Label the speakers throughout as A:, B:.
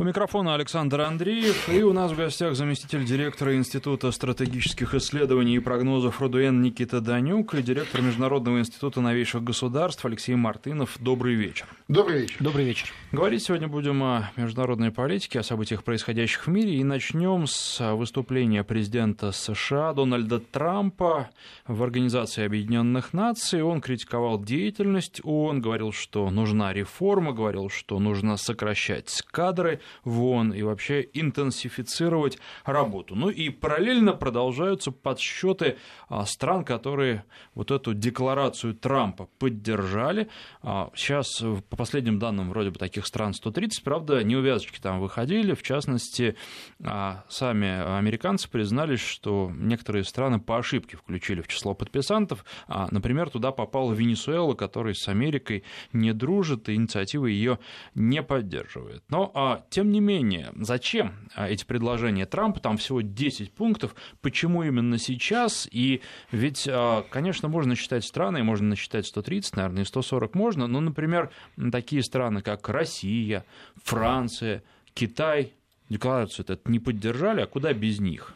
A: У микрофона Александр Андреев, и у нас в гостях заместитель директора Института стратегических исследований и прогнозов РУДН Никита Данюк и директор Международного института новейших государств Алексей Мартынов. Добрый вечер.
B: Добрый вечер.
C: Добрый вечер.
A: Говорить сегодня будем о международной политике, о событиях, происходящих в мире, и начнем с выступления президента США Дональда Трампа в Организации Объединенных Наций. Он критиковал деятельность ООН, говорил, что нужна реформа, говорил, что нужно сокращать кадры, в ООН и вообще интенсифицировать работу. Ну и параллельно продолжаются подсчеты а, стран, которые вот эту декларацию Трампа поддержали. А, сейчас, по последним данным, вроде бы таких стран 130, правда, неувязочки там выходили. В частности, а, сами американцы признались, что некоторые страны по ошибке включили в число подписантов. Например, туда попала Венесуэла, которая с Америкой не дружит, и инициатива ее не поддерживает. Но, тем тем не менее, зачем а, эти предложения Трампа? Там всего 10 пунктов. Почему именно сейчас? И ведь, а, конечно, можно считать страны, можно насчитать 130, наверное, и 140 можно, но, например, такие страны, как Россия, Франция, Китай, декларацию этот не поддержали, а куда без них?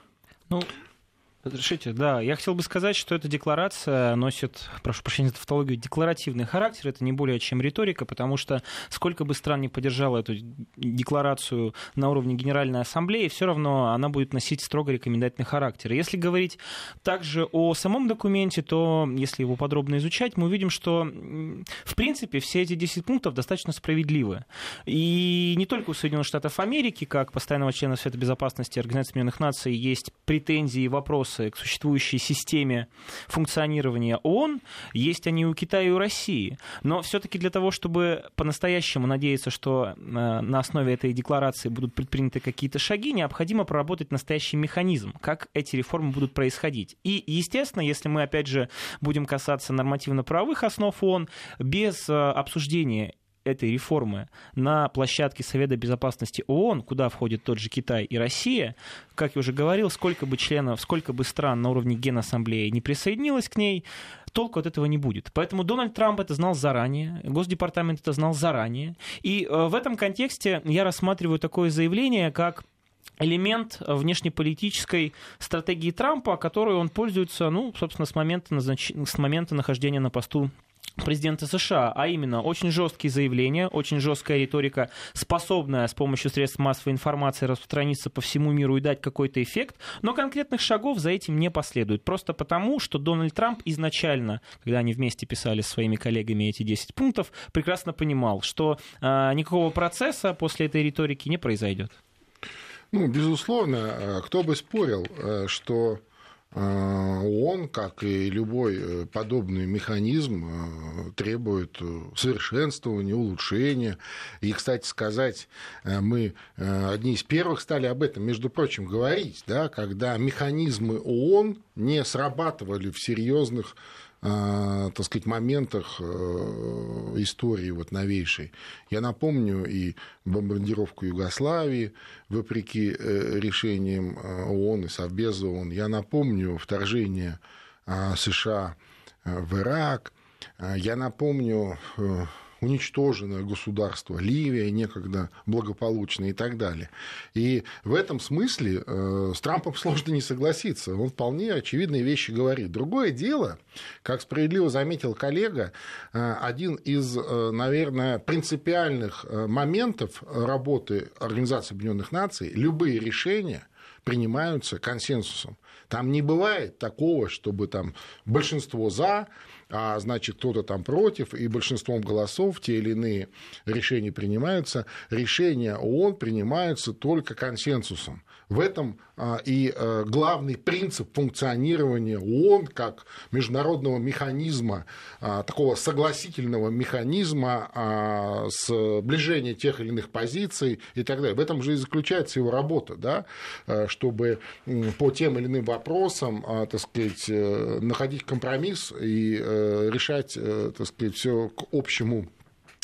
C: Ну, Разрешите, да. Я хотел бы сказать, что эта декларация носит, прошу прощения за тавтологию, декларативный характер. Это не более чем риторика, потому что сколько бы стран не поддержала эту декларацию на уровне Генеральной Ассамблеи, все равно она будет носить строго рекомендательный характер. Если говорить также о самом документе, то если его подробно изучать, мы увидим, что в принципе все эти 10 пунктов достаточно справедливы. И не только у Соединенных Штатов Америки, как постоянного члена Совета Безопасности Организации Объединенных Наций, есть претензии и вопросы вопросы к существующей системе функционирования ООН, есть они у Китая и у России. Но все-таки для того, чтобы по-настоящему надеяться, что э, на основе этой декларации будут предприняты какие-то шаги, необходимо проработать настоящий механизм, как эти реформы будут происходить. И, естественно, если мы, опять же, будем касаться нормативно-правовых основ ООН, без э, обсуждения этой реформы на площадке Совета Безопасности ООН, куда входит тот же Китай и Россия, как я уже говорил, сколько бы членов, сколько бы стран на уровне Генассамблеи не присоединилось к ней, толку от этого не будет. Поэтому Дональд Трамп это знал заранее, Госдепартамент это знал заранее. И э, в этом контексте я рассматриваю такое заявление, как элемент внешнеполитической стратегии Трампа, которой он пользуется, ну, собственно, с момента, назнач... с момента нахождения на посту президента США, а именно очень жесткие заявления, очень жесткая риторика, способная с помощью средств массовой информации распространиться по всему миру и дать какой-то эффект, но конкретных шагов за этим не последует. Просто потому, что Дональд Трамп изначально, когда они вместе писали с своими коллегами эти 10 пунктов, прекрасно понимал, что э, никакого процесса после этой риторики не произойдет.
B: Ну, безусловно, а, кто бы спорил, а, что ООН, как и любой э, подобный механизм, э, требует э, совершенствования, улучшения. И, кстати сказать, мы одни из первых стали об этом, между прочим, говорить, да, когда механизмы ООН не срабатывали в серьезных Э, так сказать, моментах э, истории вот новейшей. Я напомню и бомбардировку Югославии, вопреки э, решениям ООН и Совбеза ООН. Я напомню вторжение США в Ирак. Я напомню уничтоженное государство, Ливия некогда благополучная и так далее. И в этом смысле э, с Трампом сложно не согласиться. Он вполне очевидные вещи говорит. Другое дело, как справедливо заметил коллега, э, один из, э, наверное, принципиальных моментов работы Организации Объединенных Наций, любые решения принимаются консенсусом. Там не бывает такого, чтобы там большинство за, а значит кто-то там против, и большинством голосов те или иные решения принимаются. Решения ООН принимаются только консенсусом. В этом и а, главный принцип функционирования ООН как международного механизма, а, такого согласительного механизма сближения тех или иных позиций и так далее. В этом же и заключается его работа, да, чтобы по тем или иным вопросам, так сказать, э, находить компромисс и э, решать, э, так сказать, все к общему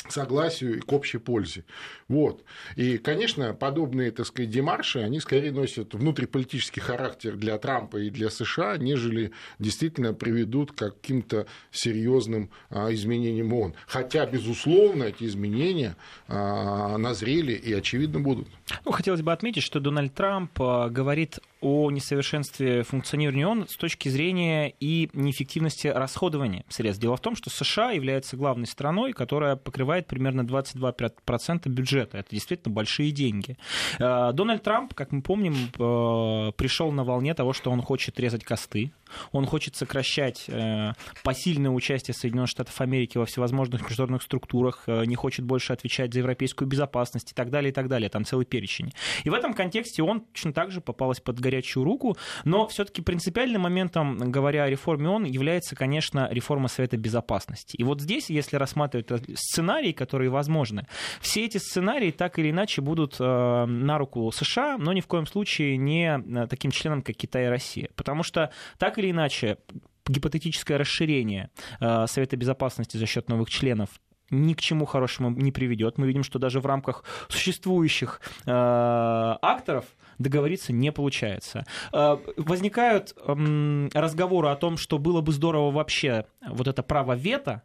B: согласию и к общей пользе. Вот. И, конечно, подобные, так сказать, демарши, они скорее носят внутриполитический характер для Трампа и для США, нежели действительно приведут к каким-то серьезным а, изменениям ООН. Хотя, безусловно, эти изменения а, назрели и, очевидно, будут.
C: Ну, хотелось бы отметить, что Дональд Трамп а, говорит о несовершенстве функционирования ООН с точки зрения и неэффективности расходования средств. Дело в том, что США является главной страной, которая покрывает примерно 22% бюджета. Это действительно большие деньги. Э, Дональд Трамп, как мы помним, э, пришел на волне того, что он хочет резать косты, он хочет сокращать э, посильное участие Соединенных Штатов Америки во всевозможных международных структурах, не хочет больше отвечать за европейскую безопасность и так далее, и так далее. Там целый перечень. И в этом контексте он точно так же попалась под горячую руку, но все-таки принципиальным моментом, говоря о реформе ООН, является, конечно, реформа Совета Безопасности. И вот здесь, если рассматривать сценарии, которые возможны, все эти сценарии так или иначе будут э, на руку США, но ни в коем случае не э, таким членам, как Китай и Россия. Потому что так или иначе гипотетическое расширение э, Совета Безопасности за счет новых членов ни к чему хорошему не приведет. Мы видим, что даже в рамках существующих э, акторов договориться не получается. Э, возникают э, разговоры о том, что было бы здорово вообще вот это право вето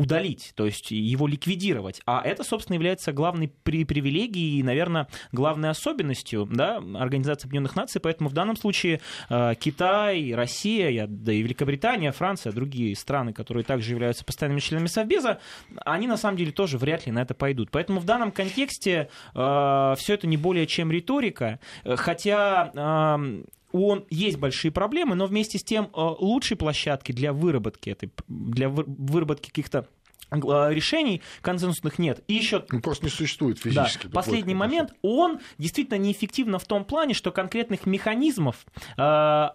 C: удалить, то есть его ликвидировать. А это, собственно, является главной привилегией и, наверное, главной особенностью да, Организации Объединенных Наций. Поэтому в данном случае э, Китай, Россия, да и Великобритания, Франция, другие страны, которые также являются постоянными членами Совбеза, они на самом деле тоже вряд ли на это пойдут. Поэтому в данном контексте э, все это не более чем риторика, хотя э, он есть большие проблемы, но вместе с тем э, лучшей площадки для выработки этой, для выработки каких-то решений консенсусных нет. И еще...
B: Ну, просто не существует физически.
C: Да, последний момент. Он действительно неэффективно в том плане, что конкретных механизмов э,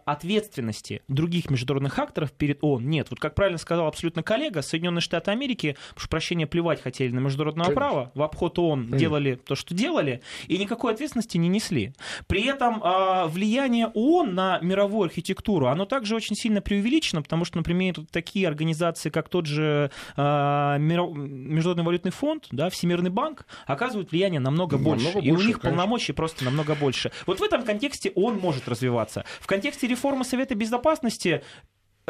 C: ответственности других международных акторов перед ООН нет. Вот как правильно сказал абсолютно коллега, Соединенные Штаты Америки, прошу прощения, плевать хотели на международное Конечно. право, в обход ООН Конечно. делали то, что делали, и никакой ответственности не несли. При этом э, влияние ООН на мировую архитектуру, оно также очень сильно преувеличено, потому что, например, такие организации, как тот же э, Международный валютный фонд, да, Всемирный банк оказывают влияние намного, намного больше. И у них конечно. полномочий просто намного больше. Вот в этом контексте он может развиваться. В контексте реформы Совета Безопасности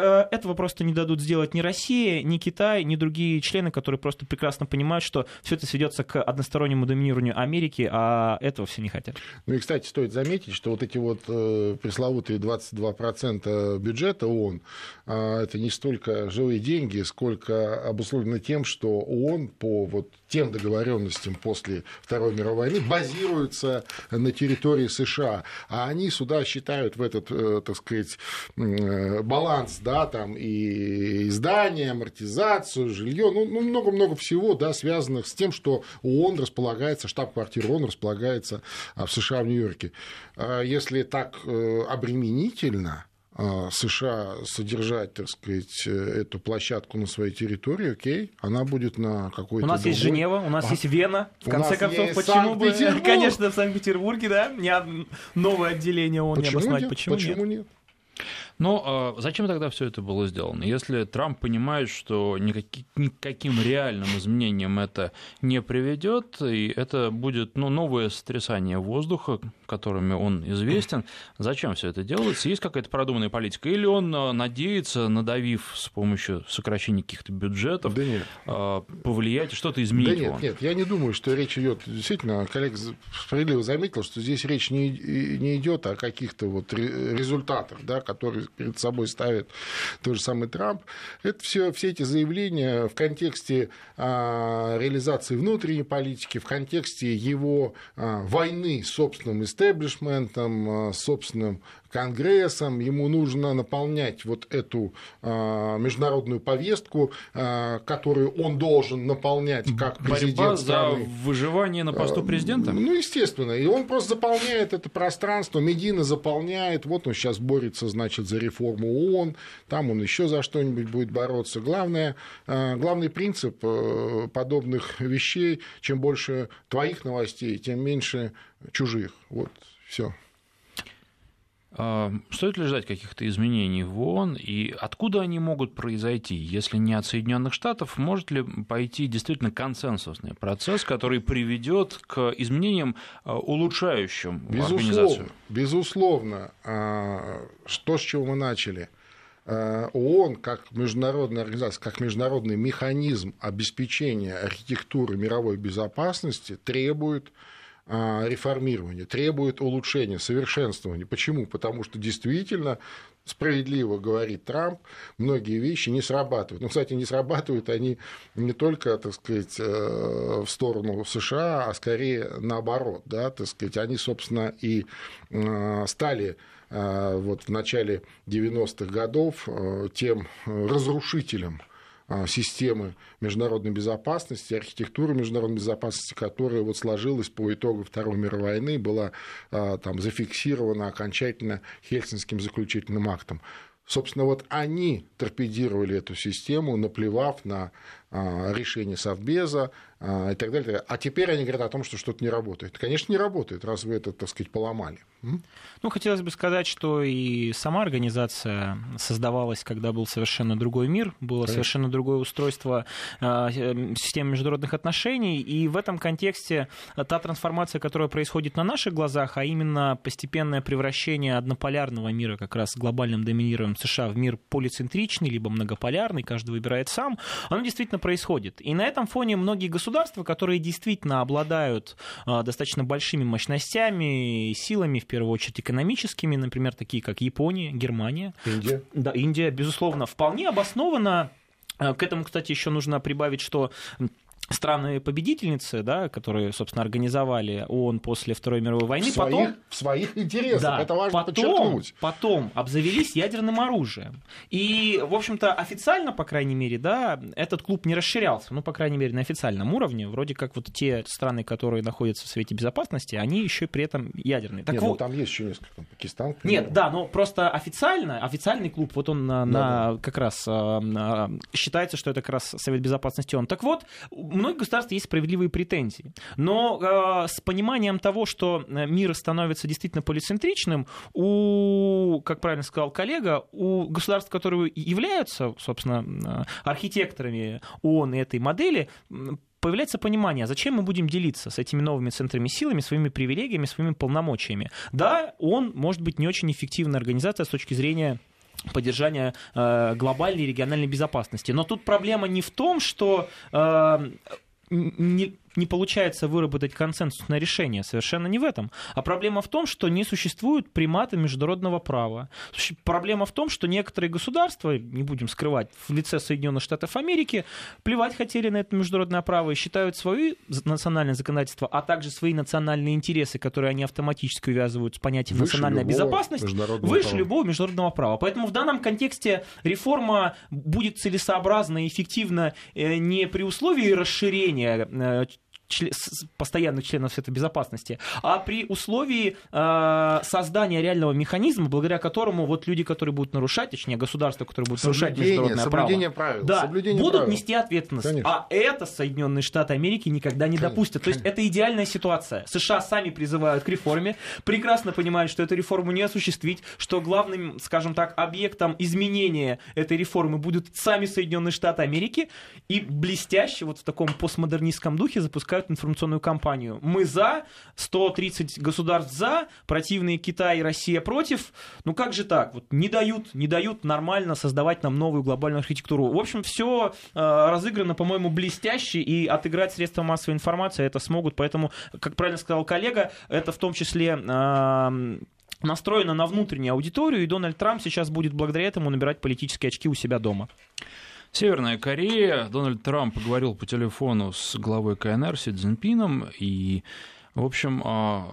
C: этого просто не дадут сделать ни Россия, ни Китай, ни другие члены, которые просто прекрасно понимают, что все это сведется к одностороннему доминированию Америки, а этого все не хотят.
B: Ну и, кстати, стоит заметить, что вот эти вот э, пресловутые 22% бюджета ООН, э, это не столько живые деньги, сколько обусловлено тем, что ООН по вот тем договоренностям после Второй мировой войны базируется на территории США, а они сюда считают в этот, э, так сказать, э, баланс да, там и издание, амортизацию, жилье, ну, ну, много-много всего, да, связанных с тем, что ООН располагается, штаб-квартира ООН располагается а, в США, в Нью-Йорке. А если так э, обременительно, США содержать, так сказать, эту площадку на своей территории, окей, она будет на какой-то.
C: У нас другой... есть Женева, у нас а, есть Вена. В конце концов, почему бы, конечно, в Санкт-Петербурге, да, не новое отделение ООН почему не обосновать,
B: нет? почему, почему нет? нет?
A: Но э, зачем тогда все это было сделано? Если Трамп понимает, что никаким, никаким реальным изменениям это не приведет, и это будет ну, новое сотрясание воздуха, которыми он известен, зачем все это делается? Есть какая-то продуманная политика? Или он э, надеется, надавив с помощью сокращения каких-то бюджетов, да нет. Э, повлиять, что-то изменить? Да
B: нет,
A: он?
B: нет, я не думаю, что речь идет, действительно, коллега справедливо заметил, что здесь речь не, не идет о каких-то вот результатах, да, которые перед собой ставит тот же самый Трамп. Это все, все эти заявления в контексте а, реализации внутренней политики, в контексте его а, войны с собственным истеблишментом, а, собственным Конгрессом, ему нужно наполнять вот эту э, международную повестку, э, которую он должен наполнять как президент
A: Борьба
B: страны.
A: за выживание на посту президента?
B: Ну, естественно. И он просто заполняет это пространство, Медина заполняет, вот он сейчас борется, значит, за реформу ООН, там он еще за что-нибудь будет бороться. Главное, э, главный принцип э, подобных вещей, чем больше твоих новостей, тем меньше чужих. Вот все.
A: А, стоит ли ждать каких-то изменений в ООН и откуда они могут произойти? Если не от Соединенных Штатов, может ли пойти действительно консенсусный процесс, который приведет к изменениям, а, улучшающим
B: безусловно,
A: организацию?
B: Безусловно. То, с чего мы начали. ООН как международная организация, как международный механизм обеспечения архитектуры мировой безопасности требует а, реформирования, требует улучшения, совершенствования. Почему? Потому что действительно справедливо говорит Трамп, многие вещи не срабатывают. Ну, кстати, не срабатывают они не только, так сказать, э, в сторону США, а скорее наоборот, да, так сказать, они, собственно, и э, стали э, вот в начале 90-х годов тем разрушителем а, системы международной безопасности, архитектуры международной безопасности, которая вот сложилась по итогу Второй мировой войны, была а, там, зафиксирована окончательно Хельсинским заключительным актом. Собственно, вот они торпедировали эту систему, наплевав на а, решение Совбеза и так далее. А теперь они говорят о том, что что-то не работает. Конечно, не работает, раз вы это, так сказать, поломали.
C: Ну, хотелось бы сказать, что и сама организация создавалась, когда был совершенно другой мир, было Конечно. совершенно другое устройство э, системы международных отношений, и в этом контексте та трансформация, которая происходит на наших глазах, а именно постепенное превращение однополярного мира как раз глобальным доминированием США в мир полицентричный, либо многополярный, каждый выбирает сам, оно действительно происходит. И на этом фоне многие государства, которые действительно обладают э, достаточно большими мощностями, силами, в первую очередь экономическими, например, такие как Япония, Германия.
B: Индия.
C: Да, Индия, безусловно, вполне обоснованно э, к этому, кстати, еще нужно прибавить, что страны-победительницы, да, которые, собственно, организовали ООН после Второй мировой войны,
B: в своих,
C: потом...
B: В своих интересах,
C: да,
B: это важно
C: потом,
B: подчеркнуть.
C: Потом обзавелись ядерным оружием. И, в общем-то, официально, по крайней мере, да, этот клуб не расширялся, ну, по крайней мере, на официальном уровне. Вроде как вот те страны, которые находятся в Совете Безопасности, они еще при этом ядерные.
B: Так Нет, ну, вот... ну, там есть еще несколько, там, Пакистан.
C: Нет, да, но просто официально, официальный клуб, вот он на, да, на да. как раз а, считается, что это как раз Совет Безопасности он. Так вот, многих государств есть справедливые претензии. Но э, с пониманием того, что э, мир становится действительно полицентричным, у, как правильно сказал коллега, у государств, которые являются, собственно, э, архитекторами ООН и этой модели, появляется понимание, а зачем мы будем делиться с этими новыми центрами силами, своими привилегиями, своими полномочиями. Да, он может быть не очень эффективная организация с точки зрения поддержания э, глобальной региональной безопасности. Но тут проблема не в том, что э, не, не получается выработать консенсусное решение. Совершенно не в этом. А проблема в том, что не существует примата международного права. Проблема в том, что некоторые государства, не будем скрывать, в лице Соединенных Штатов Америки, плевать хотели на это международное право и считают свои национальное законодательство, а также свои национальные интересы, которые они автоматически увязывают с понятием выше национальная безопасность, выше права. любого международного права. Поэтому в данном контексте реформа будет целесообразна и эффективна э, не при условии расширения э, член, постоянных членов Совета Безопасности, а при условии э, создания реального механизма, благодаря которому вот люди, которые будут нарушать, точнее государства, которые будут нарушать международное
B: соблюдение
C: право,
B: правил,
C: да,
B: соблюдение
C: будут
B: правил.
C: нести ответственность.
B: Конечно.
C: А это Соединенные Штаты Америки никогда не Конечно. допустят. То есть это идеальная ситуация. США сами призывают к реформе, прекрасно понимают, что эту реформу не осуществить, что главным, скажем так, объектом изменения этой реформы будут сами Соединенные Штаты Америки, и блестяще вот в таком постмодернистском духе запускают запускают информационную кампанию. Мы за, 130 государств за, противные Китай и Россия против. Ну как же так? Вот не дают, не дают нормально создавать нам новую глобальную архитектуру. В общем, все э, разыграно, по-моему, блестяще, и отыграть средства массовой информации это смогут. Поэтому, как правильно сказал коллега, это в том числе э, настроено на внутреннюю аудиторию, и Дональд Трамп сейчас будет благодаря этому набирать политические очки у себя дома.
A: Северная Корея. Дональд Трамп поговорил по телефону с главой КНР Си Цзиньпином, и в общем, а,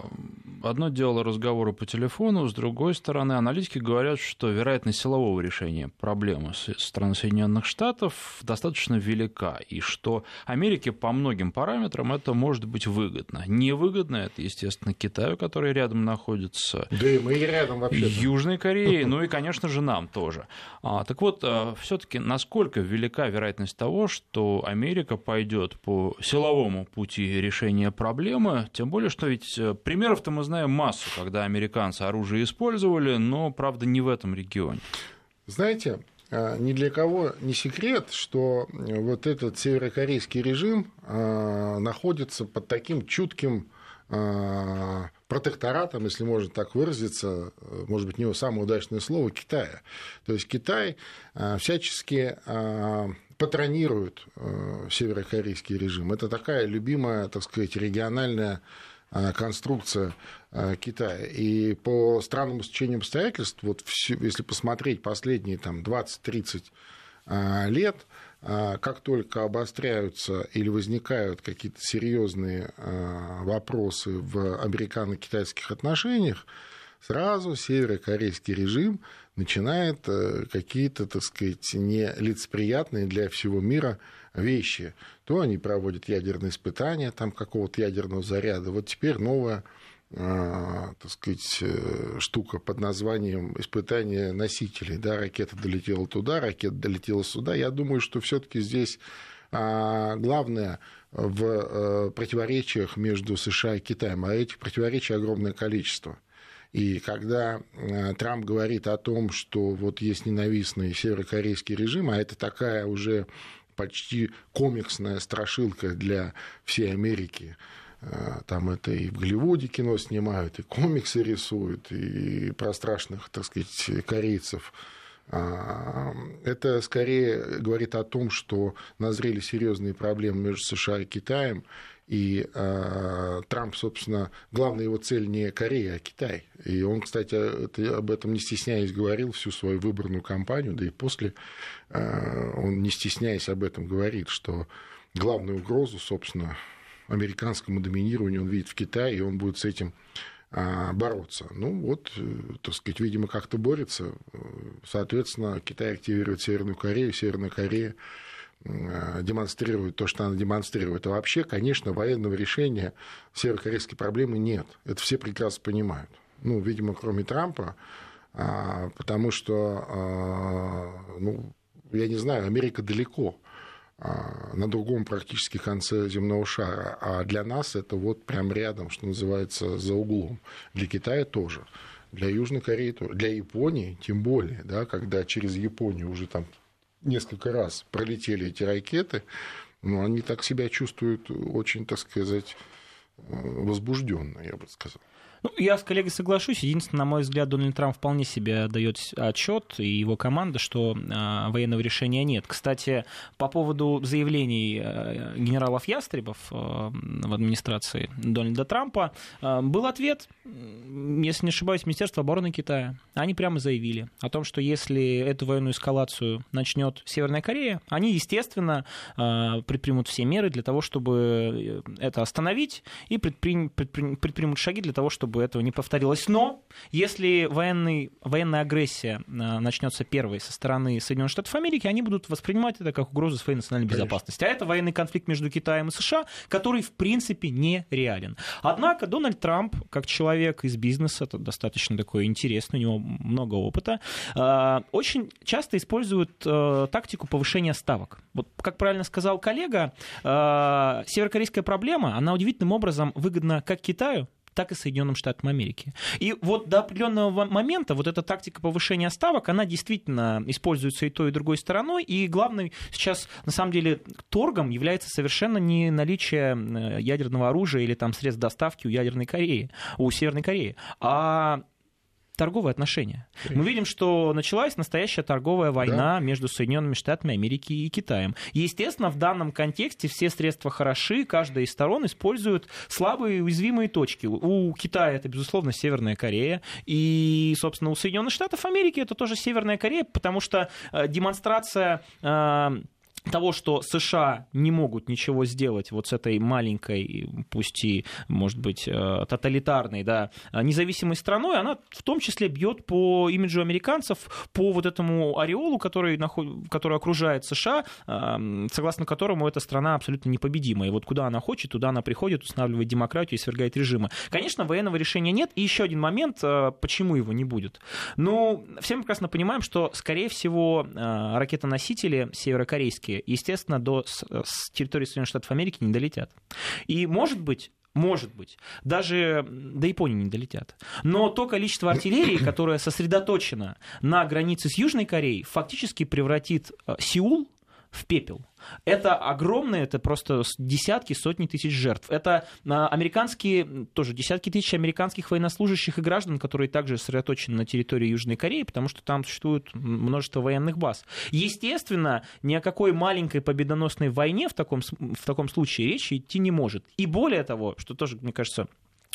A: одно дело разговоры по телефону, с другой стороны, аналитики говорят, что вероятность силового решения проблемы со стороны Соединенных Штатов достаточно велика, и что Америке по многим параметрам это может быть выгодно. Невыгодно это, естественно, Китаю, который рядом находится.
B: Да и мы рядом вообще.
A: Южной Корее, ну и, конечно же, нам тоже. А, так вот, а, все-таки насколько велика вероятность того, что Америка пойдет по силовому пути решения проблемы, тем более, что ведь э, примеров-то мы знаем массу, когда американцы оружие использовали, но, правда, не в этом регионе.
B: Знаете, а, ни для кого не секрет, что вот этот северокорейский режим а, находится под таким чутким а, протекторатом, если можно так выразиться, может быть, не самое удачное слово, Китая. То есть Китай всячески патронирует северокорейский режим. Это такая любимая, так сказать, региональная конструкция Китая. И по странному стечению обстоятельств, вот если посмотреть последние там, 20-30 лет, как только обостряются или возникают какие-то серьезные вопросы в американо-китайских отношениях, сразу северокорейский режим начинает э, какие-то, так сказать, нелицеприятные для всего мира вещи. То они проводят ядерные испытания там какого-то ядерного заряда. Вот теперь новая а, так сказать, э, штука под названием испытание носителей. Да, ракета долетела туда, ракета долетела сюда. Я думаю, что все-таки здесь а, главное в э, противоречиях между США и Китаем, а этих противоречий огромное количество. И когда э, Трамп говорит о том, что вот есть ненавистный северокорейский режим, а это такая уже почти комиксная страшилка для всей Америки, там это и в Голливуде кино снимают, и комиксы рисуют, и про страшных, так сказать, корейцев. А, это скорее говорит о том, что назрели серьезные проблемы между США и Китаем, и э, Трамп, собственно, главная его цель не Корея, а Китай. И он, кстати, это, об этом не стесняясь говорил всю свою выборную кампанию, да и после э, он, не стесняясь об этом, говорит, что главную угрозу, собственно, американскому доминированию он видит в Китае, и он будет с этим бороться. Ну вот, э, так сказать, видимо, как-то борется. Соответственно, Китай активирует Северную Корею, Северная Корея Э, демонстрирует то, что она демонстрирует. А вообще, конечно, военного решения северокорейской проблемы нет. Это все прекрасно понимают. Ну, видимо, кроме Трампа, а, потому что, а, ну, я не знаю, Америка далеко а, на другом практически конце земного шара, а для нас это вот прям рядом, что называется, за углом. Для Китая тоже, для Южной Кореи тоже, для Японии тем более, да, когда через Японию уже там несколько раз пролетели эти ракеты, но они так себя чувствуют очень, так сказать, э, возбужденно, я бы сказал.
C: Ну, я с коллегой соглашусь. Единственное, на мой взгляд, Дональд Трамп вполне себе дает отчет и его команда, что э, военного решения нет. Кстати, по поводу заявлений э, генералов Ястребов э, в администрации Дональда Трампа э, был ответ, если не ошибаюсь, Министерства обороны Китая. Они прямо заявили о том, что если эту военную эскалацию начнет Северная Корея, они, естественно, э, предпримут все меры для того, чтобы э, это остановить и предприм, предприм, предпримут шаги для того, чтобы чтобы этого не повторилось. Но если военный, военная агрессия э, начнется первой со стороны Соединенных Штатов Америки, они будут воспринимать это как угрозу своей национальной Конечно. безопасности. А это военный конфликт между Китаем и США, который в принципе не реален. Однако Дональд Трамп, как человек из бизнеса, это достаточно такой интересный, у него много опыта, э, очень часто использует э, тактику повышения ставок. Вот, как правильно сказал коллега, северокорейская проблема, она удивительным образом выгодна как Китаю, так и Соединенным Штатам Америки. И вот до определенного момента вот эта тактика повышения ставок, она действительно используется и той, и другой стороной. И главный сейчас, на самом деле, торгом является совершенно не наличие э, ядерного оружия или там средств доставки у ядерной Кореи, у Северной Кореи, а торговые отношения. Мы видим, что началась настоящая торговая война да. между Соединенными Штатами Америки и Китаем. Естественно, в данном контексте все средства хороши, каждая из сторон использует слабые и уязвимые точки. У Китая это, безусловно, Северная Корея, и, собственно, у Соединенных Штатов Америки это тоже Северная Корея, потому что э, демонстрация э, того, что США не могут ничего сделать вот с этой маленькой, пусть и, может быть, э, тоталитарной, да, независимой страной, она в том числе бьет по имиджу американцев, по вот этому ореолу, который, наход... который окружает США, эм, согласно которому эта страна абсолютно непобедима. И вот куда она хочет, туда она приходит, устанавливает демократию и свергает режимы. Конечно, военного решения нет. И еще один момент, э, почему его не будет. Ну, все мы прекрасно понимаем, что, скорее всего, э, ракетоносители северокорейские естественно, до с территории Соединенных Штатов Америки не долетят. И, может быть, Может быть. Даже до Японии не долетят. Но то количество артиллерии, которое сосредоточено на границе с Южной Кореей, фактически превратит э, Сеул в пепел. Это огромные, это просто десятки, сотни тысяч жертв. Это а, американские, тоже десятки тысяч американских военнослужащих и граждан, которые также сосредоточены на территории Южной Кореи, потому что там существует множество военных баз. Естественно, ни о какой маленькой победоносной войне в таком, в таком случае речи идти не может. И более того, что тоже, мне кажется,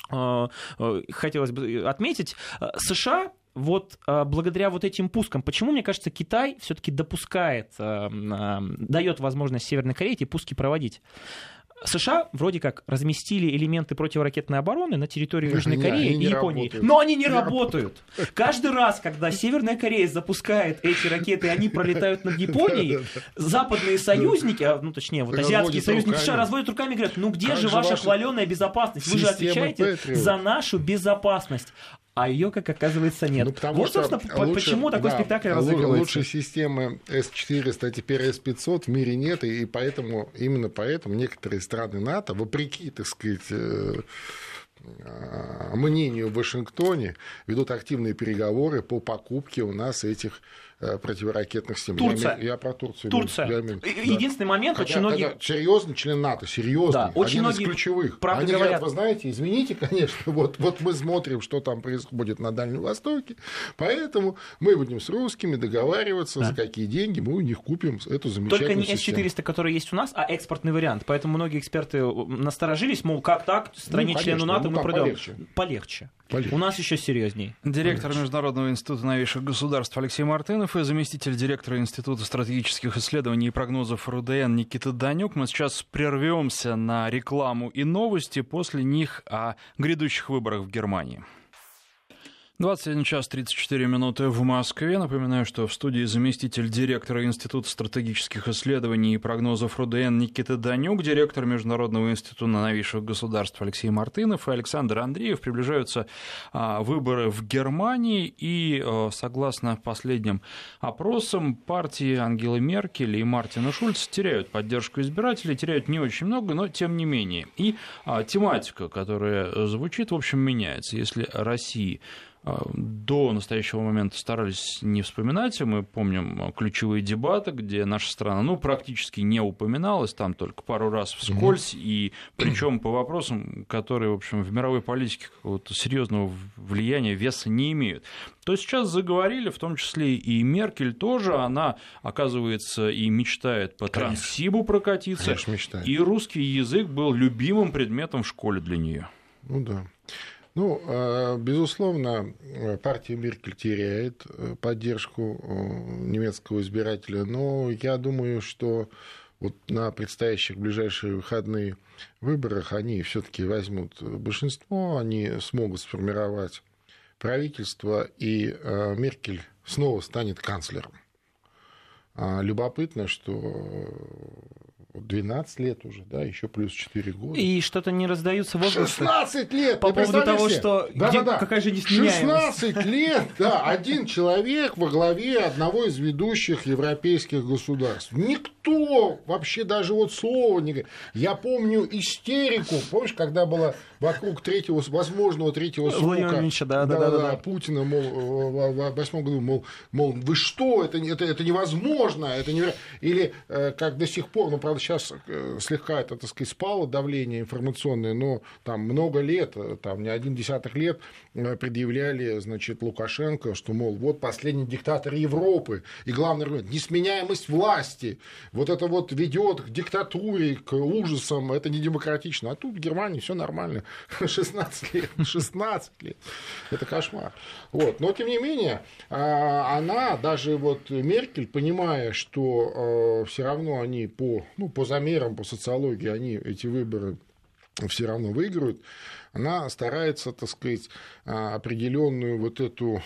C: а, а, хотелось бы отметить, США вот а, благодаря вот этим пускам, почему, мне кажется, Китай все-таки допускает, а, а, дает возможность Северной Корее эти пуски проводить? США вроде как разместили элементы противоракетной обороны на территории Южной не, Кореи и Японии. Работают. Но они не, не работают. работают. Каждый раз, когда Северная Корея запускает эти ракеты, они пролетают над Японией, западные союзники, ну точнее, вот азиатские союзники США разводят руками и говорят, ну где же ваша хваленая безопасность? Вы же отвечаете за нашу безопасность а ее, как оказывается, нет. Ну, потому вот, собственно, лучше, почему такой да, спектакль разыгрывается.
B: Лучшей системы S-400, а теперь S-500 в мире нет, и поэтому, именно поэтому некоторые страны НАТО, вопреки, так сказать, э, э, мнению в Вашингтоне, ведут активные переговоры по покупке у нас этих противоракетных систем.
C: Турция.
B: Я, я про Турцию.
C: Турция. Я имею, Единственный да. момент,
B: хотя,
C: очень многие...
B: Серьезный член НАТО, серьезный, да, очень один многие из ключевых. Они говорят, говорят, вы знаете, извините, конечно, вот, вот мы смотрим, что там происходит на Дальнем Востоке, поэтому мы будем с русскими договариваться, да. за какие деньги мы у них купим эту замечательную
C: Только не S-400, который есть у нас, а экспортный вариант. Поэтому многие эксперты насторожились, мол, как так, стране-члену ну, НАТО ну, мы продаем. Полегче. полегче. Полегче. У нас еще серьезней.
A: Директор Полегче. Международного института новейших государств Алексей Мартынов и заместитель директора Института стратегических исследований и прогнозов РУДН Никита Данюк. Мы сейчас прервемся на рекламу и новости, после них о грядущих выборах в Германии. 21 час 34 минуты в Москве. Напоминаю, что в студии заместитель директора Института стратегических исследований и прогнозов РУДН Никита Данюк, директор Международного института новейших государств Алексей Мартынов и Александр Андреев. Приближаются а, выборы в Германии, и а, согласно последним опросам, партии Ангелы Меркель и Мартина Шульца теряют поддержку избирателей, теряют не очень много, но тем не менее. И а, тематика, которая звучит, в общем, меняется. Если России до настоящего момента старались не вспоминать. Мы помним ключевые дебаты, где наша страна ну, практически не упоминалась, там только пару раз вскользь, mm-hmm. и причем по вопросам, которые, в общем, в мировой политике какого-то серьезного влияния, веса не имеют. То сейчас заговорили, в том числе и Меркель тоже, она, оказывается, и мечтает по Транссибу прокатиться.
B: Конечно, мечтает.
A: И русский язык был любимым предметом в школе для нее.
B: Ну да. Ну, а, безусловно, партия Меркель теряет э, поддержку э, немецкого избирателя, но я думаю, что вот на предстоящих ближайшие выходные выборах они все-таки возьмут большинство, они смогут сформировать правительство, и э, Меркель снова станет канцлером. А, любопытно, что 12 лет уже, да, еще плюс 4 года.
C: И что-то не раздаются возгласы.
B: 16 лет!
C: По поводу того, что да, где, да, да. какая же несменяемость.
B: 16 лет, да, один человек во главе одного из ведущих европейских государств. Никто вообще даже вот слова не говорит. Я помню истерику, помнишь, когда было вокруг третьего, возможного третьего срока
C: да, да, да, да, да,
B: Путина, мол, в восьмом году, мол, мол, вы что, это, это, это невозможно, это не... Или э, как до сих пор, ну, правда, сейчас э, слегка это, так сказать, спало давление информационное, но там много лет, э, там не один десяток лет предъявляли, значит, Лукашенко, что, мол, вот последний диктатор Европы, и главный аргумент, несменяемость власти, вот это вот ведет к диктатуре, к ужасам, это не демократично. А тут в Германии все нормально. 16 лет, 16 лет. Это кошмар. Вот. Но, тем не менее, а, она, даже вот Меркель, понимая, что а, все равно они по, ну, по замерам, по социологии, они эти выборы все равно выиграют, она старается, так сказать, а, определенную вот эту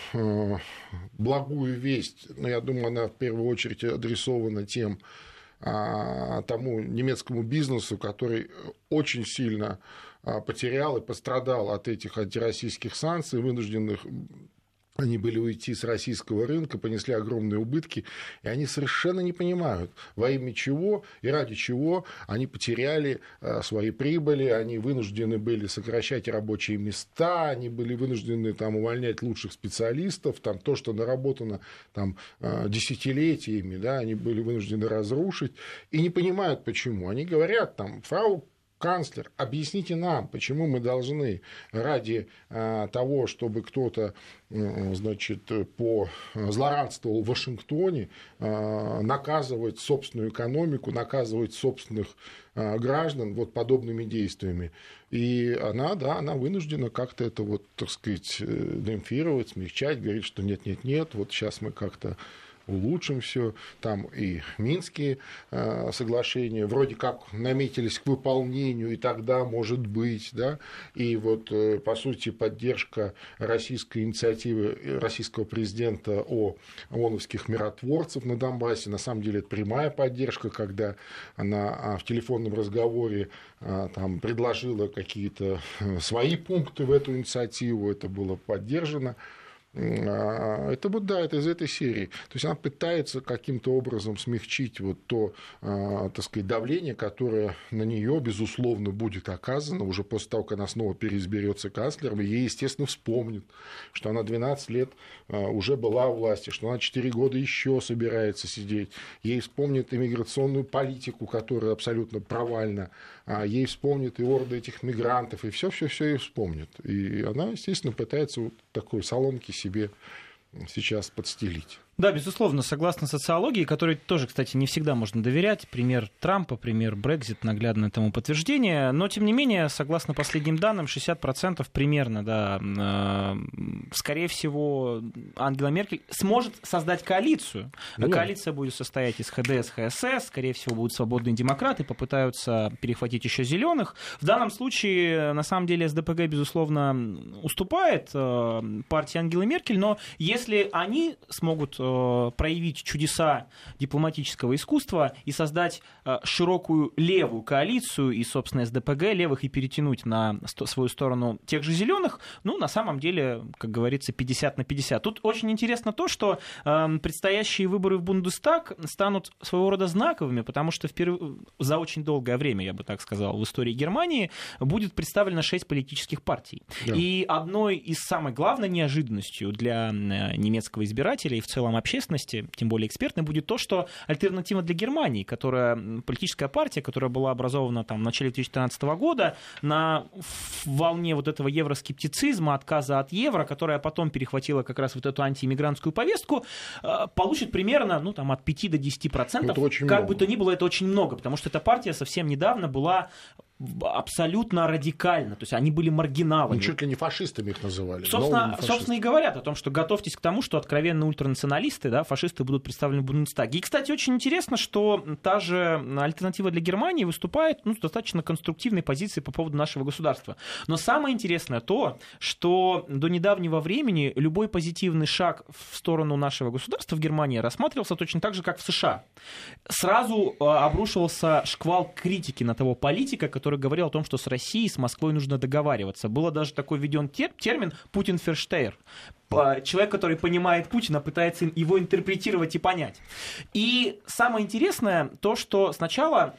B: благую весть, но я думаю, она в первую очередь адресована тем, тому немецкому бизнесу, который очень сильно а, потерял и пострадал от этих антироссийских санкций, вынужденных они были уйти с российского рынка, понесли огромные убытки, и они совершенно не понимают, во имя чего и ради чего они потеряли э, свои прибыли, они вынуждены были сокращать рабочие места, они были вынуждены там, увольнять лучших специалистов, там, то, что наработано там, э, десятилетиями, да, они были вынуждены разрушить, и не понимают, почему. Они говорят, там, фрау канцлер, объясните нам, почему мы должны ради а, того, чтобы кто-то значит, по злорадствовал в Вашингтоне, а, наказывать собственную экономику, наказывать собственных граждан вот подобными действиями. И она, да, она вынуждена как-то это вот, так сказать, э, демпфировать, смягчать, говорить, что нет-нет-нет, вот сейчас мы как-то улучшим все. Там и Минские э, соглашения вроде как наметились к выполнению, и тогда может быть, да, и вот, э, по сути, поддержка российской инициативы российского президента о ООНовских миротворцев на Донбассе, на самом деле это прямая поддержка, когда она а, в телефонном разговоре а, там, предложила какие-то э, свои пункты в эту инициативу, это было поддержано. А, это вот, да, это из этой серии. То есть она пытается каким-то образом смягчить вот то, а, так сказать, давление, которое на нее, безусловно, будет оказано уже после того, как она снова переизберется канцлером, и ей, естественно, вспомнит, что она 12 лет а, уже была у власти, что она 4 года еще собирается сидеть. Ей вспомнит иммиграционную политику, которая абсолютно провальна. Ей вспомнит и орды этих мигрантов, и все-все-все ей вспомнит. И она, естественно, пытается вот такой соломки себе сейчас подстелить.
C: Да, безусловно, согласно социологии, которой тоже, кстати, не всегда можно доверять. Пример Трампа, пример Брекзит, наглядное тому подтверждение. Но, тем не менее, согласно последним данным, 60% примерно, да, э, скорее всего, Ангела Меркель сможет создать коалицию. Ну, Коалиция будет состоять из ХДС, ХСС, скорее всего, будут свободные демократы, попытаются перехватить еще зеленых. В данном случае, на самом деле, СДПГ, безусловно, уступает э, партии Ангелы Меркель, но если они смогут Э, проявить чудеса дипломатического искусства и создать э, широкую левую коалицию и, собственно, СДПГ левых и перетянуть на свою сторону тех же зеленых, ну, на самом деле, как говорится, 50 на 50. Тут очень интересно то, что э, предстоящие выборы в Бундестаг станут своего рода знаковыми, потому что впервые, за очень долгое время, я бы так сказал, в истории Германии будет представлено 6 политических партий. Да. И одной из самых главной неожиданностью для немецкого избирателя и в целом общественности, тем более экспертной, будет то, что альтернатива для Германии, которая политическая партия, которая была образована там, в начале 2014 года на волне вот этого евроскептицизма, отказа от евро, которая потом перехватила как раз вот эту антииммигрантскую повестку, э, получит примерно ну, там, от 5 до 10 процентов. как много. бы то ни было, это очень много, потому что эта партия совсем недавно была абсолютно радикально. То есть они были маргиналами. Ну,
B: чуть ли не фашистами их называли.
C: Собственно, собственно и говорят о том, что готовьтесь к тому, что откровенно ультранационалисты, да, фашисты будут представлены в Бундестаге. И, кстати, очень интересно, что та же альтернатива для Германии выступает ну, с достаточно конструктивной позиции по поводу нашего государства. Но самое интересное то, что до недавнего времени любой позитивный шаг в сторону нашего государства в Германии рассматривался точно так же, как в США. Сразу а, обрушивался шквал критики на того политика, который который говорил о том, что с Россией, с Москвой нужно договариваться. Было даже такой введен термин Путин Ферштейр. Человек, который понимает Путина, пытается его интерпретировать и понять. И самое интересное то, что сначала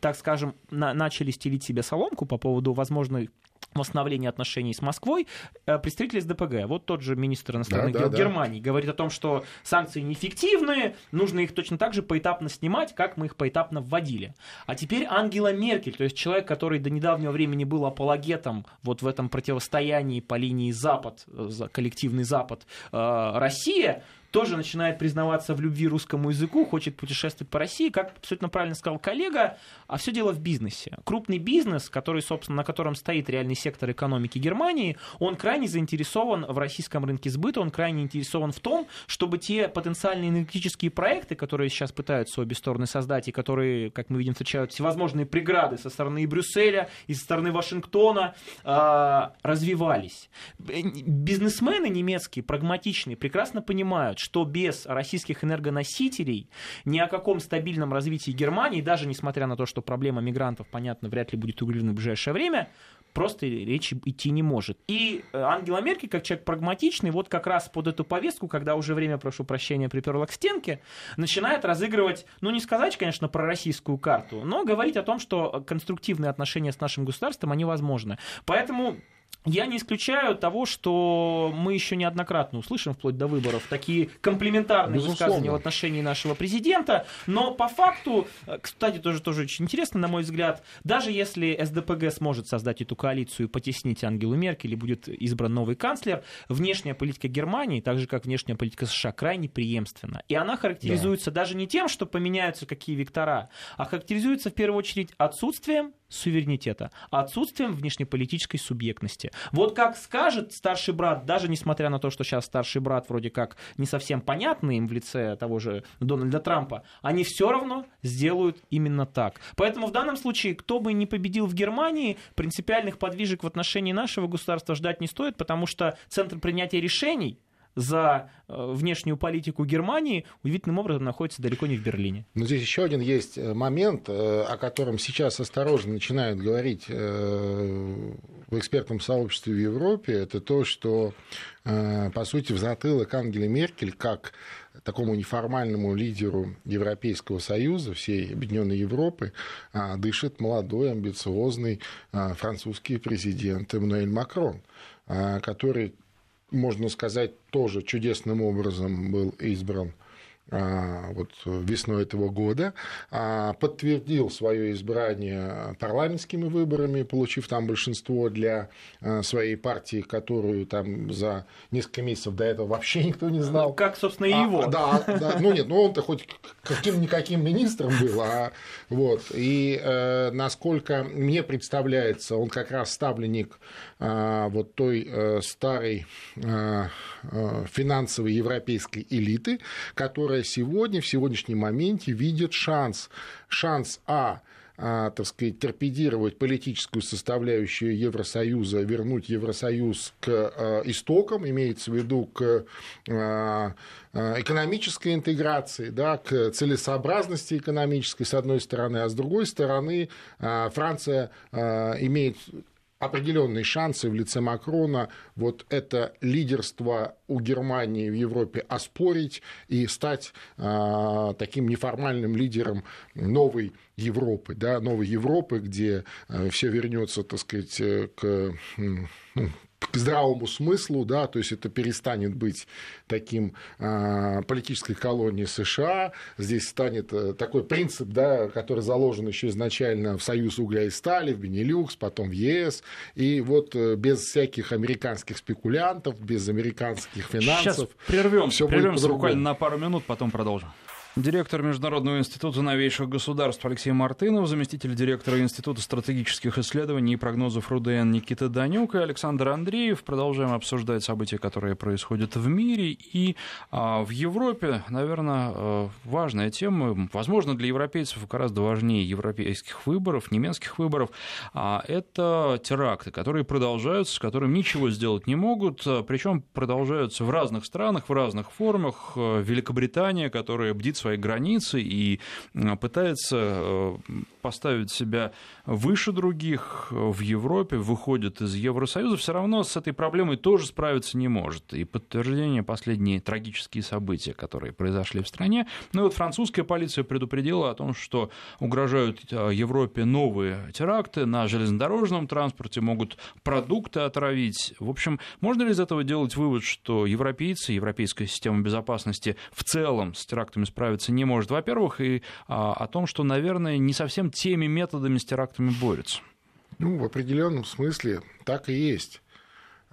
C: так скажем, на, начали стелить себе соломку по поводу возможной восстановления отношений с Москвой э, представитель СДПГ, вот тот же министр иностранных да, дел да, Германии, да. говорит о том, что санкции неэффективны, нужно их точно так же поэтапно снимать, как мы их поэтапно вводили. А теперь Ангела Меркель, то есть человек, который до недавнего времени был апологетом вот в этом противостоянии по линии Запад, э, коллективный Запад, э, Россия, тоже начинает признаваться в любви русскому языку, хочет путешествовать по России, как абсолютно правильно сказал коллега, а все дело в бизнесе. Крупный бизнес, который, собственно, на котором стоит реальный сектор экономики Германии, он крайне заинтересован в российском рынке сбыта, он крайне интересован в том, чтобы те потенциальные энергетические проекты, которые сейчас пытаются обе стороны создать, и которые, как мы видим, встречают всевозможные преграды со стороны и Брюсселя, и со стороны Вашингтона, а, развивались. Бизнесмены немецкие, прагматичные, прекрасно понимают, что без российских энергоносителей ни о каком стабильном развитии Германии, даже несмотря на то, что проблема мигрантов, понятно, вряд ли будет урегулирована в ближайшее время, просто речи идти не может. И э, Ангела Меркель, как человек прагматичный, вот как раз под эту повестку, когда уже время, прошу прощения, приперла к стенке, начинает разыгрывать, ну не сказать, конечно, про российскую карту, но говорить о том, что конструктивные отношения с нашим государством, они возможны. Поэтому я не исключаю того, что мы еще неоднократно услышим вплоть до выборов такие комплементарные Безусловно. высказывания в отношении нашего президента, но по факту, э, кстати, тоже, тоже очень интересно, на мой взгляд, даже если СДПГ сможет создать эту коалицию и потеснить Ангелу Меркель и будет избран новый канцлер, внешняя политика Германии, так же как внешняя политика США, крайне преемственна. И она характеризуется да. даже не тем, что поменяются какие вектора, а характеризуется в первую очередь отсутствием суверенитета, отсутствием внешнеполитической субъектности. Вот как скажет старший брат, даже несмотря на то, что сейчас старший брат вроде как не совсем понятный им в лице того же Дональда Трампа, они все равно сделают именно так. Поэтому в данном случае, кто бы ни победил в Германии, принципиальных подвижек в отношении нашего государства ждать не стоит, потому что центр принятия решений – за э, внешнюю политику Германии удивительным образом находится далеко не в Берлине.
B: Но здесь еще один есть э, момент, э, о котором сейчас осторожно начинают говорить в экспертном сообществе в Европе. Это то, что, по сути, в затылок Ангели Меркель, как такому неформальному лидеру Европейского Союза, всей Объединенной Европы, дышит молодой, амбициозный французский президент Эммануэль Макрон который можно сказать, тоже чудесным образом был избран вот весной этого года, а, подтвердил свое избрание парламентскими выборами, получив там большинство для а, своей партии, которую там за несколько месяцев до этого вообще никто не знал. Ну,
C: как, собственно, и его.
B: А, да, да, ну нет, ну он-то хоть каким-никаким министром был, а вот. И э, насколько мне представляется, он как раз ставленник э, вот той э, старой э, э, финансовой европейской элиты, которая сегодня, в сегодняшнем моменте видит шанс. Шанс А а, так сказать, торпедировать политическую составляющую Евросоюза, вернуть Евросоюз к а, истокам, имеется в виду к а, экономической интеграции, да, к целесообразности экономической, с одной стороны, а с другой стороны, Франция имеет определенные шансы в лице Макрона. Вот это лидерство у Германии в Европе оспорить и стать а, таким неформальным лидером новой Европы, да, новой Европы, где а, все вернется, так сказать, э, к ну, к здравому смыслу, да, то есть это перестанет быть таким э, политической колонией США, здесь станет э, такой принцип, да, который заложен еще изначально в Союз угля и стали, в Бенилюкс, потом в ЕС, и вот э, без всяких американских спекулянтов, без американских финансов. Сейчас
A: прервемся, прервемся буквально на пару минут, потом продолжим. Директор Международного института новейших государств Алексей Мартынов, заместитель директора Института стратегических исследований и прогнозов РУДН Никита Данюк и Александр Андреев. Продолжаем обсуждать события, которые происходят в мире и а, в Европе. Наверное, а, важная тема, возможно, для европейцев гораздо важнее европейских выборов, немецких выборов. А, это теракты, которые продолжаются, с которыми ничего сделать не могут, причем продолжаются в разных странах, в разных формах. Великобритания, которая бдит свои границы и пытается э, поставить себя выше других в Европе, выходит из Евросоюза, все равно с этой проблемой тоже справиться не может. И подтверждение последние трагические события, которые произошли в стране. Ну и вот французская полиция предупредила о том, что угрожают э, Европе новые теракты на железнодорожном транспорте, могут продукты отравить. В общем, можно ли из этого делать вывод, что европейцы, европейская система безопасности в целом с терактами справиться не может, во-первых, и а, о том, что, наверное, не совсем теми методами с терактами борется.
B: Ну, в определенном смысле так и есть.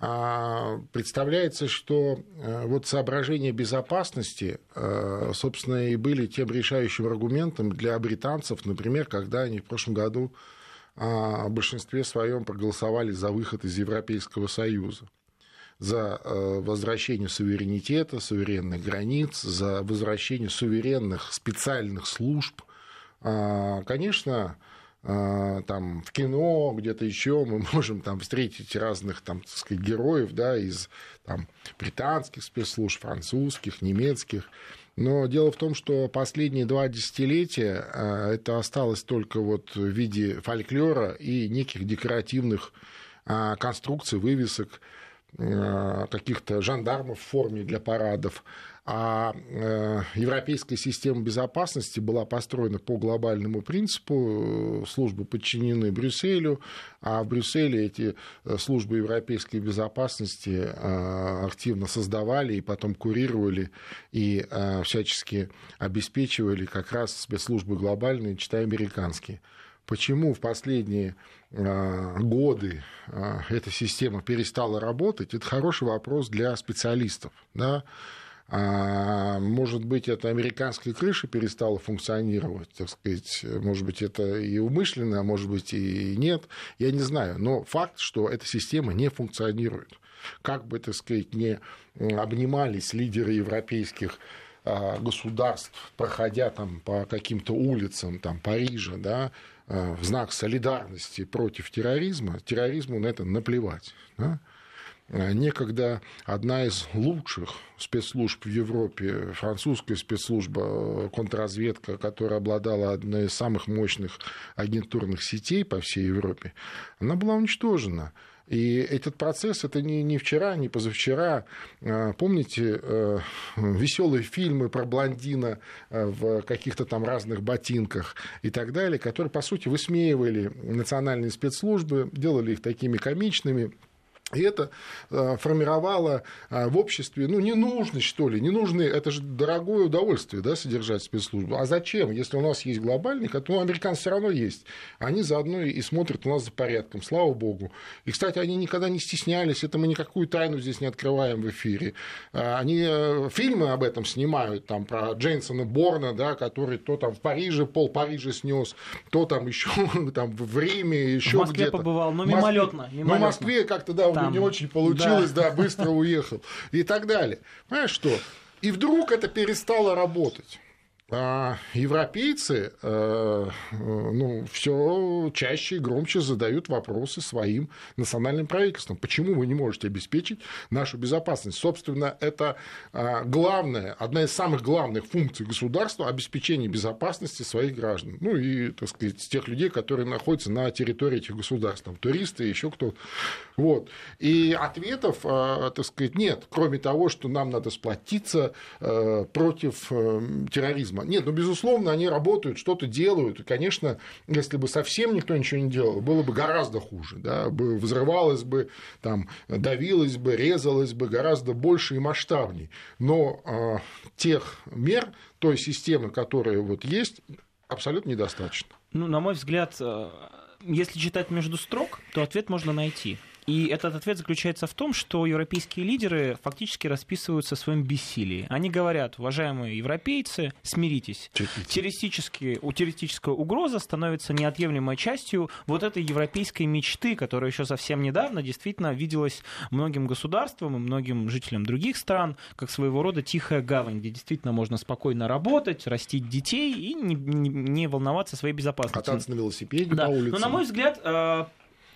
B: А, представляется, что э, вот соображения безопасности, э, собственно, и были тем решающим аргументом для британцев, например, когда они в прошлом году а, в большинстве своем проголосовали за выход из Европейского Союза за э, возвращение суверенитета, суверенных границ, за возвращение суверенных специальных служб. А, конечно, там в кино, где-то еще мы можем там встретить разных там, так сказать, героев, да, из там, британских спецслужб, французских, немецких. Но дело в том, что последние два десятилетия а, это осталось только вот в виде фольклора и неких декоративных а, конструкций, вывесок, каких-то жандармов в форме для парадов, а э, европейская система безопасности была построена по глобальному принципу, службы подчинены Брюсселю, а в Брюсселе эти э, службы европейской безопасности э, активно создавали и потом курировали и всячески обеспечивали как раз спецслужбы глобальные, читая американские. Почему в последние годы эта система перестала работать, это хороший вопрос для специалистов. Да? А, может быть, это американская крыша перестала функционировать, так сказать, может быть, это и умышленно, а может быть, и нет, я не знаю. Но факт, что эта система не функционирует. Как бы, так сказать, не обнимались лидеры европейских а, государств, проходя там по каким-то улицам там, Парижа, да, а, в знак солидарности против терроризма, терроризму на это наплевать. Да? Э, некогда одна из лучших спецслужб в Европе, французская спецслужба, э, контрразведка, которая обладала одной из самых мощных агентурных сетей по всей Европе, она была уничтожена. И этот процесс это не, не вчера, не позавчера. Э, помните веселые фильмы про блондина в каких-то там разных ботинках и так далее, которые, по сути, высмеивали национальные спецслужбы, делали их такими комичными, и это э, формировало э, в обществе, ну, ненужность, что ли, ненужные, это же дорогое удовольствие, да, содержать спецслужбу. А зачем, если у нас есть глобальный, ну, американцы все равно есть, они заодно и смотрят у нас за порядком, слава богу. И, кстати, они никогда не стеснялись, это мы никакую тайну здесь не открываем в эфире. Э, они фильмы об этом снимают, там, про Джейнсона Борна, да, который то там в Париже, пол Парижа снес, то там еще там в Риме, еще где-то. В
C: Москве побывал, но мимолетно.
B: Ну, в Москве как-то, да, там. не очень получилось, да. да, быстро уехал и так далее. Понимаешь, что? И вдруг это перестало работать. А европейцы э, ну, все чаще и громче задают вопросы своим национальным правительствам. Почему вы не можете обеспечить нашу безопасность? Собственно, это а, главная, одна из самых главных функций государства – обеспечение безопасности своих граждан. Ну и, так сказать, тех людей, которые находятся на территории этих государств, там, туристы, еще кто-то. Вот. И ответов, а, так сказать, нет, кроме того, что нам надо сплотиться э, против э, терроризма терроризма. Нет, ну, безусловно, они работают, что-то делают. И, конечно, если бы совсем никто ничего не делал, было бы гораздо хуже. Да? Взрывалось бы, там, давилось бы, резалось бы гораздо больше и масштабней. Но э, тех мер, той системы, которая вот есть, абсолютно недостаточно.
C: Ну, на мой взгляд, э, если читать между строк, то ответ можно найти. И этот ответ заключается в том, что европейские лидеры фактически расписываются в своем бессилии. Они говорят, уважаемые европейцы, смиритесь. Террористические, террористическая угроза становится неотъемлемой частью вот этой европейской мечты, которая еще совсем недавно действительно виделась многим государствам и многим жителям других стран как своего рода тихая гавань, где действительно можно спокойно работать, растить детей и не, не, не волноваться своей безопасностью.
B: Кататься на велосипеде да. по улице.
C: Но, на мой взгляд, э,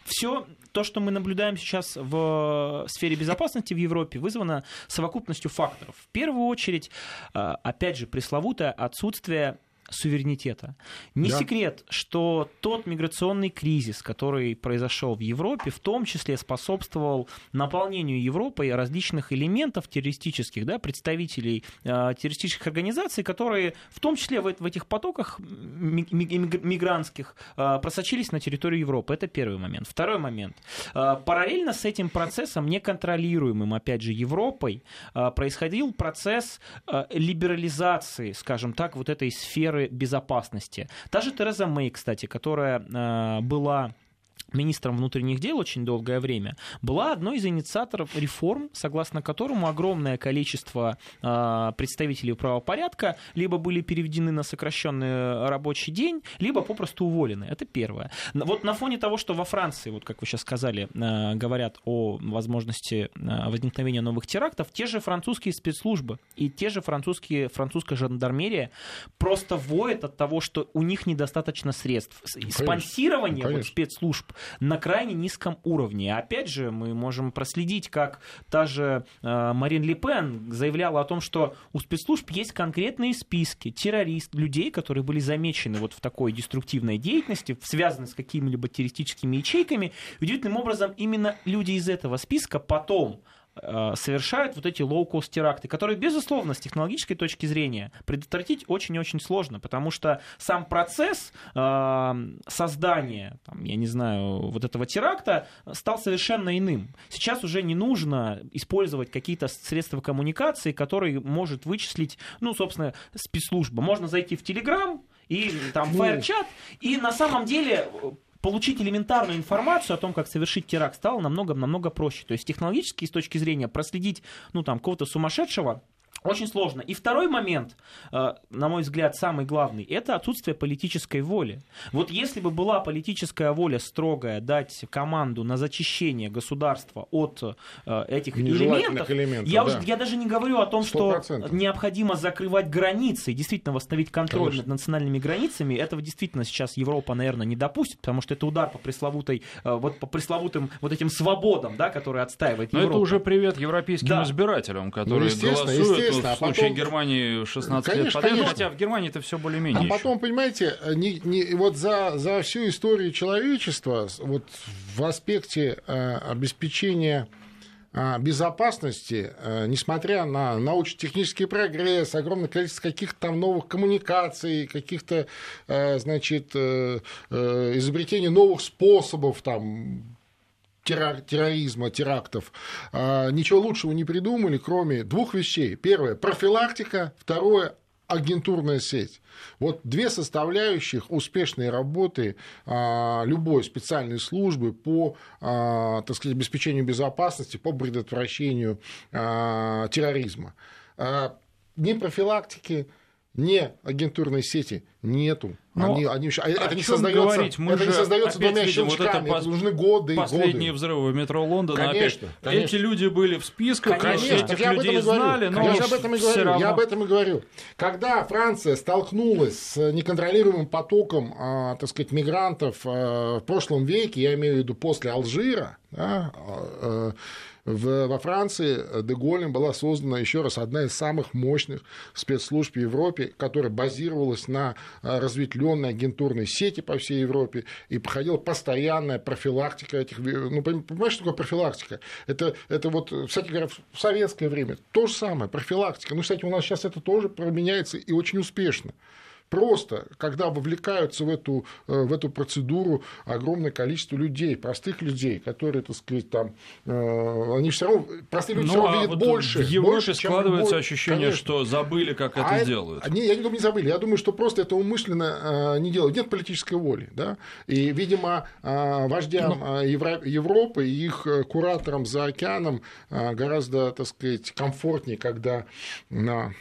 C: все то, что мы наблюдаем сейчас в сфере безопасности в Европе, вызвано совокупностью факторов. В первую очередь, э, опять же, пресловутое отсутствие суверенитета. Не да. секрет, что тот миграционный кризис, который произошел в Европе, в том числе способствовал наполнению Европы различных элементов террористических, да, представителей э, террористических организаций, которые в том числе в, в этих потоках мигрантских э, просочились на территорию Европы. Это первый момент. Второй момент. Э, параллельно с этим процессом, неконтролируемым, опять же, Европой, э, происходил процесс э, либерализации, скажем так, вот этой сферы безопасности. Та же Тереза Мэй, кстати, которая э, была министром внутренних дел очень долгое время, была одной из инициаторов реформ, согласно которому огромное количество э, представителей правопорядка либо были переведены на сокращенный рабочий день, либо попросту уволены. Это первое. Вот на фоне того, что во Франции, вот как вы сейчас сказали, э, говорят о возможности э, возникновения новых терактов, те же французские спецслужбы и те же французские, французская жандармерия просто воют от того, что у них недостаточно средств. Конечно. Спонсирование Конечно. Вот, спецслужб на крайне низком уровне. Опять же, мы можем проследить, как та же э, Марин Ле Пен заявляла о том, что у спецслужб есть конкретные списки террористов, людей, которые были замечены вот в такой деструктивной деятельности, связаны с какими-либо террористическими ячейками. И удивительным образом именно люди из этого списка потом совершают вот эти лоу-кост теракты, которые, безусловно, с технологической точки зрения предотвратить очень-очень сложно, потому что сам процесс э, создания, там, я не знаю, вот этого теракта стал совершенно иным. Сейчас уже не нужно использовать какие-то средства коммуникации, которые может вычислить, ну, собственно, спецслужба. Можно зайти в Телеграм, и там FireChat, и на самом деле получить элементарную информацию о том, как совершить теракт, стало намного-намного проще. То есть технологически, с точки зрения проследить, ну, там, кого-то сумасшедшего, очень сложно. И второй момент, э, на мой взгляд, самый главный, это отсутствие политической воли. Вот если бы была политическая воля строгая дать команду на зачищение государства от э, этих элементов, элементов я, да. уже, я даже не говорю о том, 100%. что необходимо закрывать границы и действительно восстановить контроль Конечно. над национальными границами. Этого действительно сейчас Европа, наверное, не допустит, потому что это удар по пресловутой, э, вот по пресловутым вот этим свободам, да, которые отстаивает
A: Но
C: Европа.
A: это уже привет европейским да. избирателям, которые ну, голосуют естественно. В случае а потом... Германии 16 конечно, лет подряд, конечно. хотя в Германии это все более-менее.
B: А потом, понимаете, не, не, вот за, за всю историю человечества, вот в аспекте э, обеспечения э, безопасности, э, несмотря на научно-технический прогресс, огромное количество каких-то там новых коммуникаций, каких-то, э, значит, изобретений новых способов там терроризма, терактов, а, ничего лучшего не придумали, кроме двух вещей. Первое – профилактика, второе – агентурная сеть. Вот две составляющих успешной работы а, любой специальной службы по а, так сказать, обеспечению безопасности, по предотвращению терроризма. Ни профилактики, ни агентурной сети нету.
A: Но они, они, это, не создается, говорить? Мы это не создается двумя щелчками, вот это, это нужны годы Последние годы. взрывы в метро Лондона. Конечно, опять. конечно. Эти люди были в списках, конечно, этих я людей знали, но
B: я об этом и говорю. Равно... Я об этом и говорю. Когда Франция столкнулась с неконтролируемым потоком, а, так сказать, мигрантов а, в прошлом веке, я имею в виду после Алжира, да, а, в, во Франции Деголем была создана еще раз одна из самых мощных спецслужб в Европе, которая базировалась на разветвленной агентурной сети по всей Европе и проходила постоянная профилактика этих... Ну, понимаешь, что такое профилактика? Это, это вот, кстати говоря, в советское время то же самое, профилактика. Ну, кстати, у нас сейчас это тоже применяется и очень успешно просто, когда вовлекаются в эту, э, в эту процедуру огромное количество людей, простых людей, которые, так сказать, там, э, они все равно, простые люди ну, все равно а видят вот больше.
A: В Европе
B: больше,
A: складывается ощущение, Конечно. что забыли, как а это делают.
B: Не, я не думаю, не забыли. Я думаю, что просто это умышленно э, не делают. Нет политической воли. Да? И, видимо, вождям ну... Европы и их кураторам за океаном гораздо, так сказать, комфортнее, когда на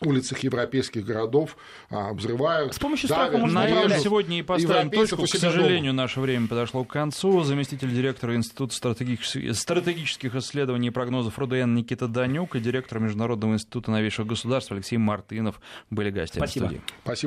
B: улицах европейских городов а, взрывают.
C: С помощью страха давят, можно
A: На сегодня и поставим точку. К сожалению, дома. наше время подошло к концу. Заместитель директора Института стратегических, стратегических исследований и прогнозов РУДН Никита Данюк и директор Международного института новейших государств Алексей Мартынов были гостями
C: Спасибо.
A: студии.
B: Спасибо.